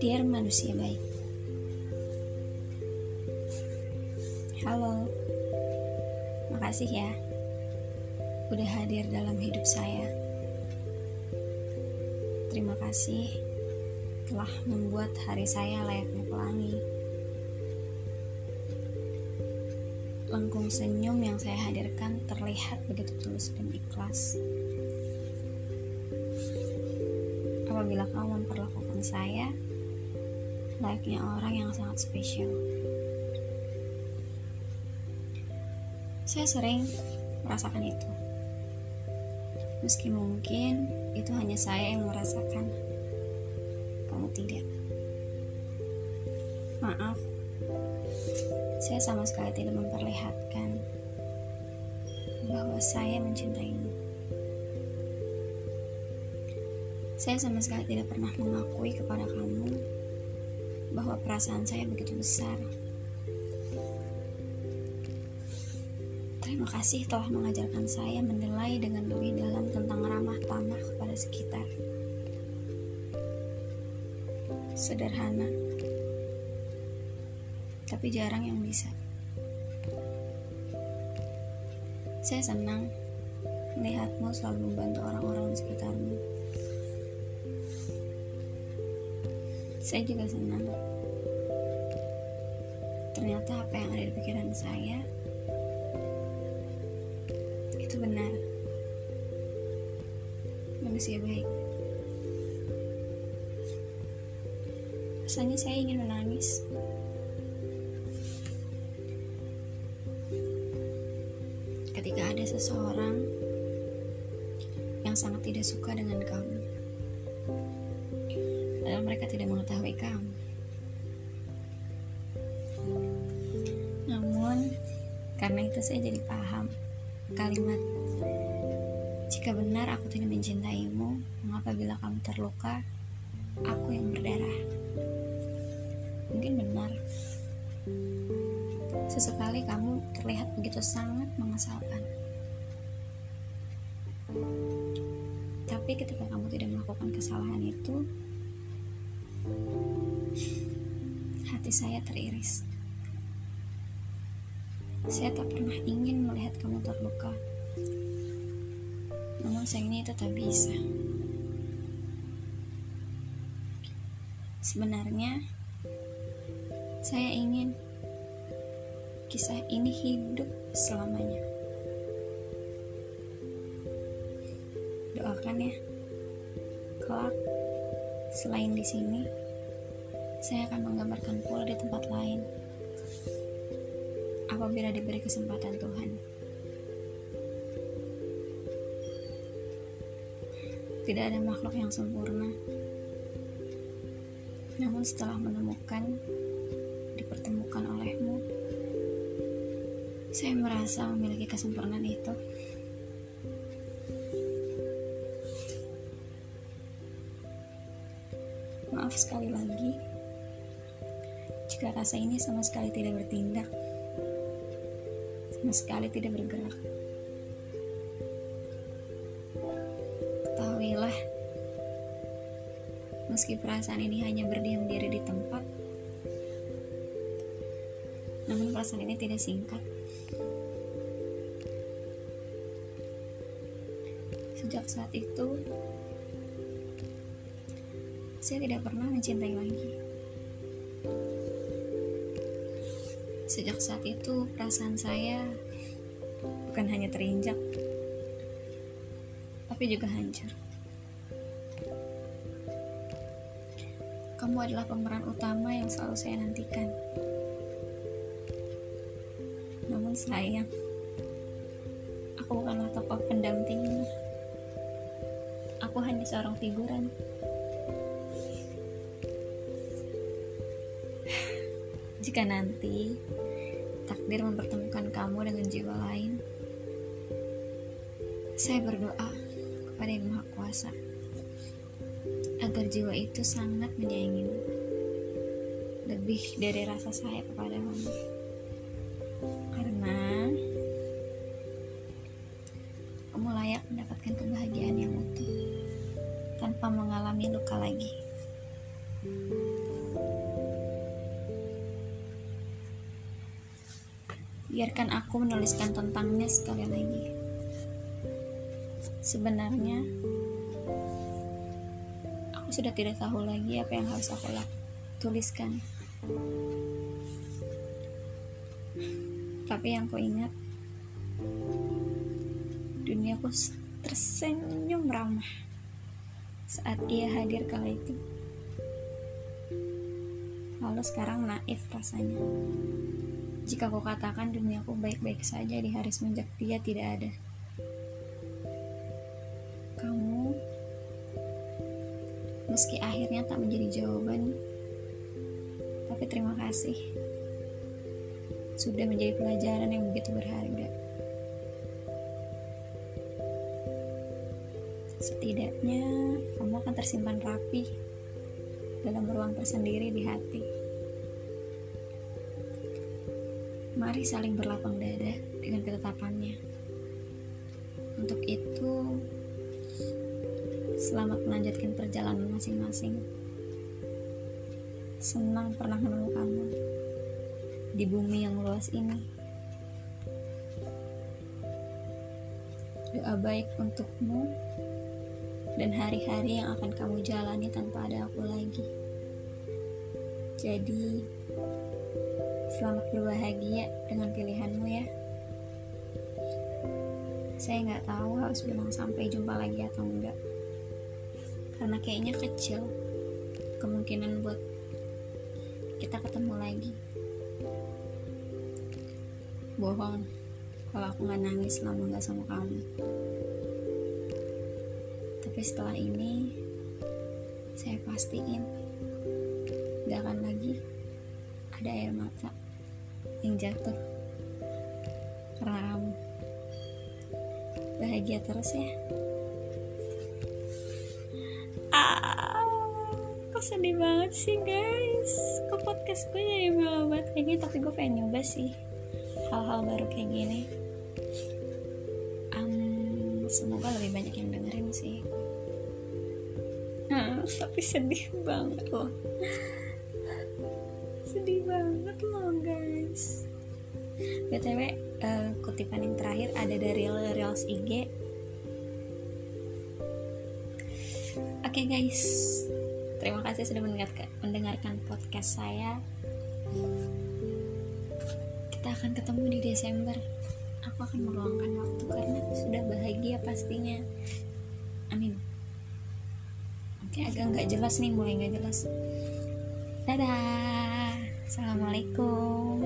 Dear manusia baik. Halo. Makasih ya Udah hadir dalam hidup saya. Terima kasih Telah membuat hari saya layaknya pelangi Lengkung senyum yang saya hadirkan terlihat begitu tulus dan ikhlas Apabila kamu memperlakukan saya layaknya orang yang sangat spesial. Saya sering merasakan itu. Meski mungkin itu hanya saya yang merasakan. Kamu tidak. Maaf. Saya sama sekali tidak memperlihatkan bahwa saya mencintaimu. Saya sama sekali tidak pernah mengakui kepada kamu bahwa perasaan saya begitu besar. Terima kasih telah mengajarkan saya menilai dengan lebih dalam tentang ramah tamah kepada sekitar. Sederhana, tapi jarang yang bisa. Saya senang melihatmu selalu membantu orang-orang di sekitarmu. Saya juga senang. Ternyata apa yang ada di pikiran saya itu benar. Manusia baik. Rasanya saya ingin menangis. Seseorang yang sangat tidak suka dengan kamu padahal mereka tidak mengetahui kamu. Namun, karena itu saya jadi paham kalimat jika benar aku tidak mencintaimu, mengapa bila kamu terluka, aku yang berdarah? Mungkin benar. Sesekali kamu terlihat begitu sangat mengesalkan. Tapi ketika kamu tidak melakukan kesalahan itu, hati saya teriris. Saya tak pernah ingin melihat kamu terluka. Namun sayangnya itu tak bisa. Sebenarnya, saya ingin kisah ini hidup selamanya. Doakan ya, kelak selain di sini, saya akan menggambarkan pula di tempat lain apabila diberi kesempatan Tuhan. Tidak ada makhluk yang sempurna. Namun setelah menemukan, dipertemukan olehmu, saya merasa memiliki kesempurnaan itu. Maaf sekali lagi jika rasa ini sama sekali tidak bertindak, sama sekali tidak bergerak. Ketahuilah, meski perasaan ini hanya berdiam diri di tempat, namun perasaan ini tidak singkat. Sejak saat itu, saya tidak pernah mencintai lagi. Sejak saat itu, perasaan saya bukan hanya terinjak, tapi juga hancur. Kamu adalah pemeran utama yang selalu saya nantikan. Namun sayang, aku bukanlah tokoh pendampingmu. Aku hanya seorang figuran. Jika nanti takdir mempertemukan kamu dengan jiwa lain, saya berdoa kepada Yang Maha Kuasa agar jiwa itu sangat menyayangimu lebih dari rasa saya karena kamu kamu layak mendapatkan kebahagiaan yang utuh tanpa mengalami luka lagi. Biarkan aku menuliskan tentangnya sekali lagi. Sebenarnya, aku sudah tidak tahu lagi apa yang harus aku. Tuliskan. Tapi yang ku ingat, duniaku tersenyum ramah saat ia hadir kala itu. Lalu sekarang naif rasanya. Jika kau katakan duniaku baik-baik saja di hari semenjak dia tidak ada. Kamu, meski akhirnya tak menjadi jawaban, tapi terima kasih sudah menjadi pelajaran yang begitu berharga. Setidaknya kamu akan tersimpan rapi dalam ruang tersendiri di hati. Mari saling berlapang dada dengan ketetapannya. Untuk itu, selamat melanjutkan perjalanan masing-masing. Senang pernah menemukanmu di bumi yang luas ini. Doa baik untukmu dan hari-hari yang akan kamu jalani tanpa ada aku lagi. Jadi, selamat berbahagia dengan pilihanmu ya. Saya nggak tahu harus bilang sampai jumpa lagi atau enggak. Karena kayaknya kecil kemungkinan buat kita ketemu lagi bohong kalau aku nggak nangis selama nggak sama kamu tapi setelah ini saya pastiin gak akan lagi ada air mata yang jatuh. Kamu bahagia terus ya. Ah kok sedih banget sih guys? Kok podcast gue jadi melobat kayak gini? Tapi gue pengen nyoba sih hal-hal baru kayak gini. Um, semoga lebih banyak yang dengerin sih. Nah, tapi sedih banget loh banget loh guys. Btw uh, kutipan yang terakhir ada dari Reels IG oke okay, guys. Terima kasih sudah mendengarkan, podcast saya. Kita akan ketemu di Desember. Aku akan meluangkan waktu karena sudah bahagia pastinya. Amin. Oke agak nggak jelas nih mulai nggak jelas. Dadah assalamualaikum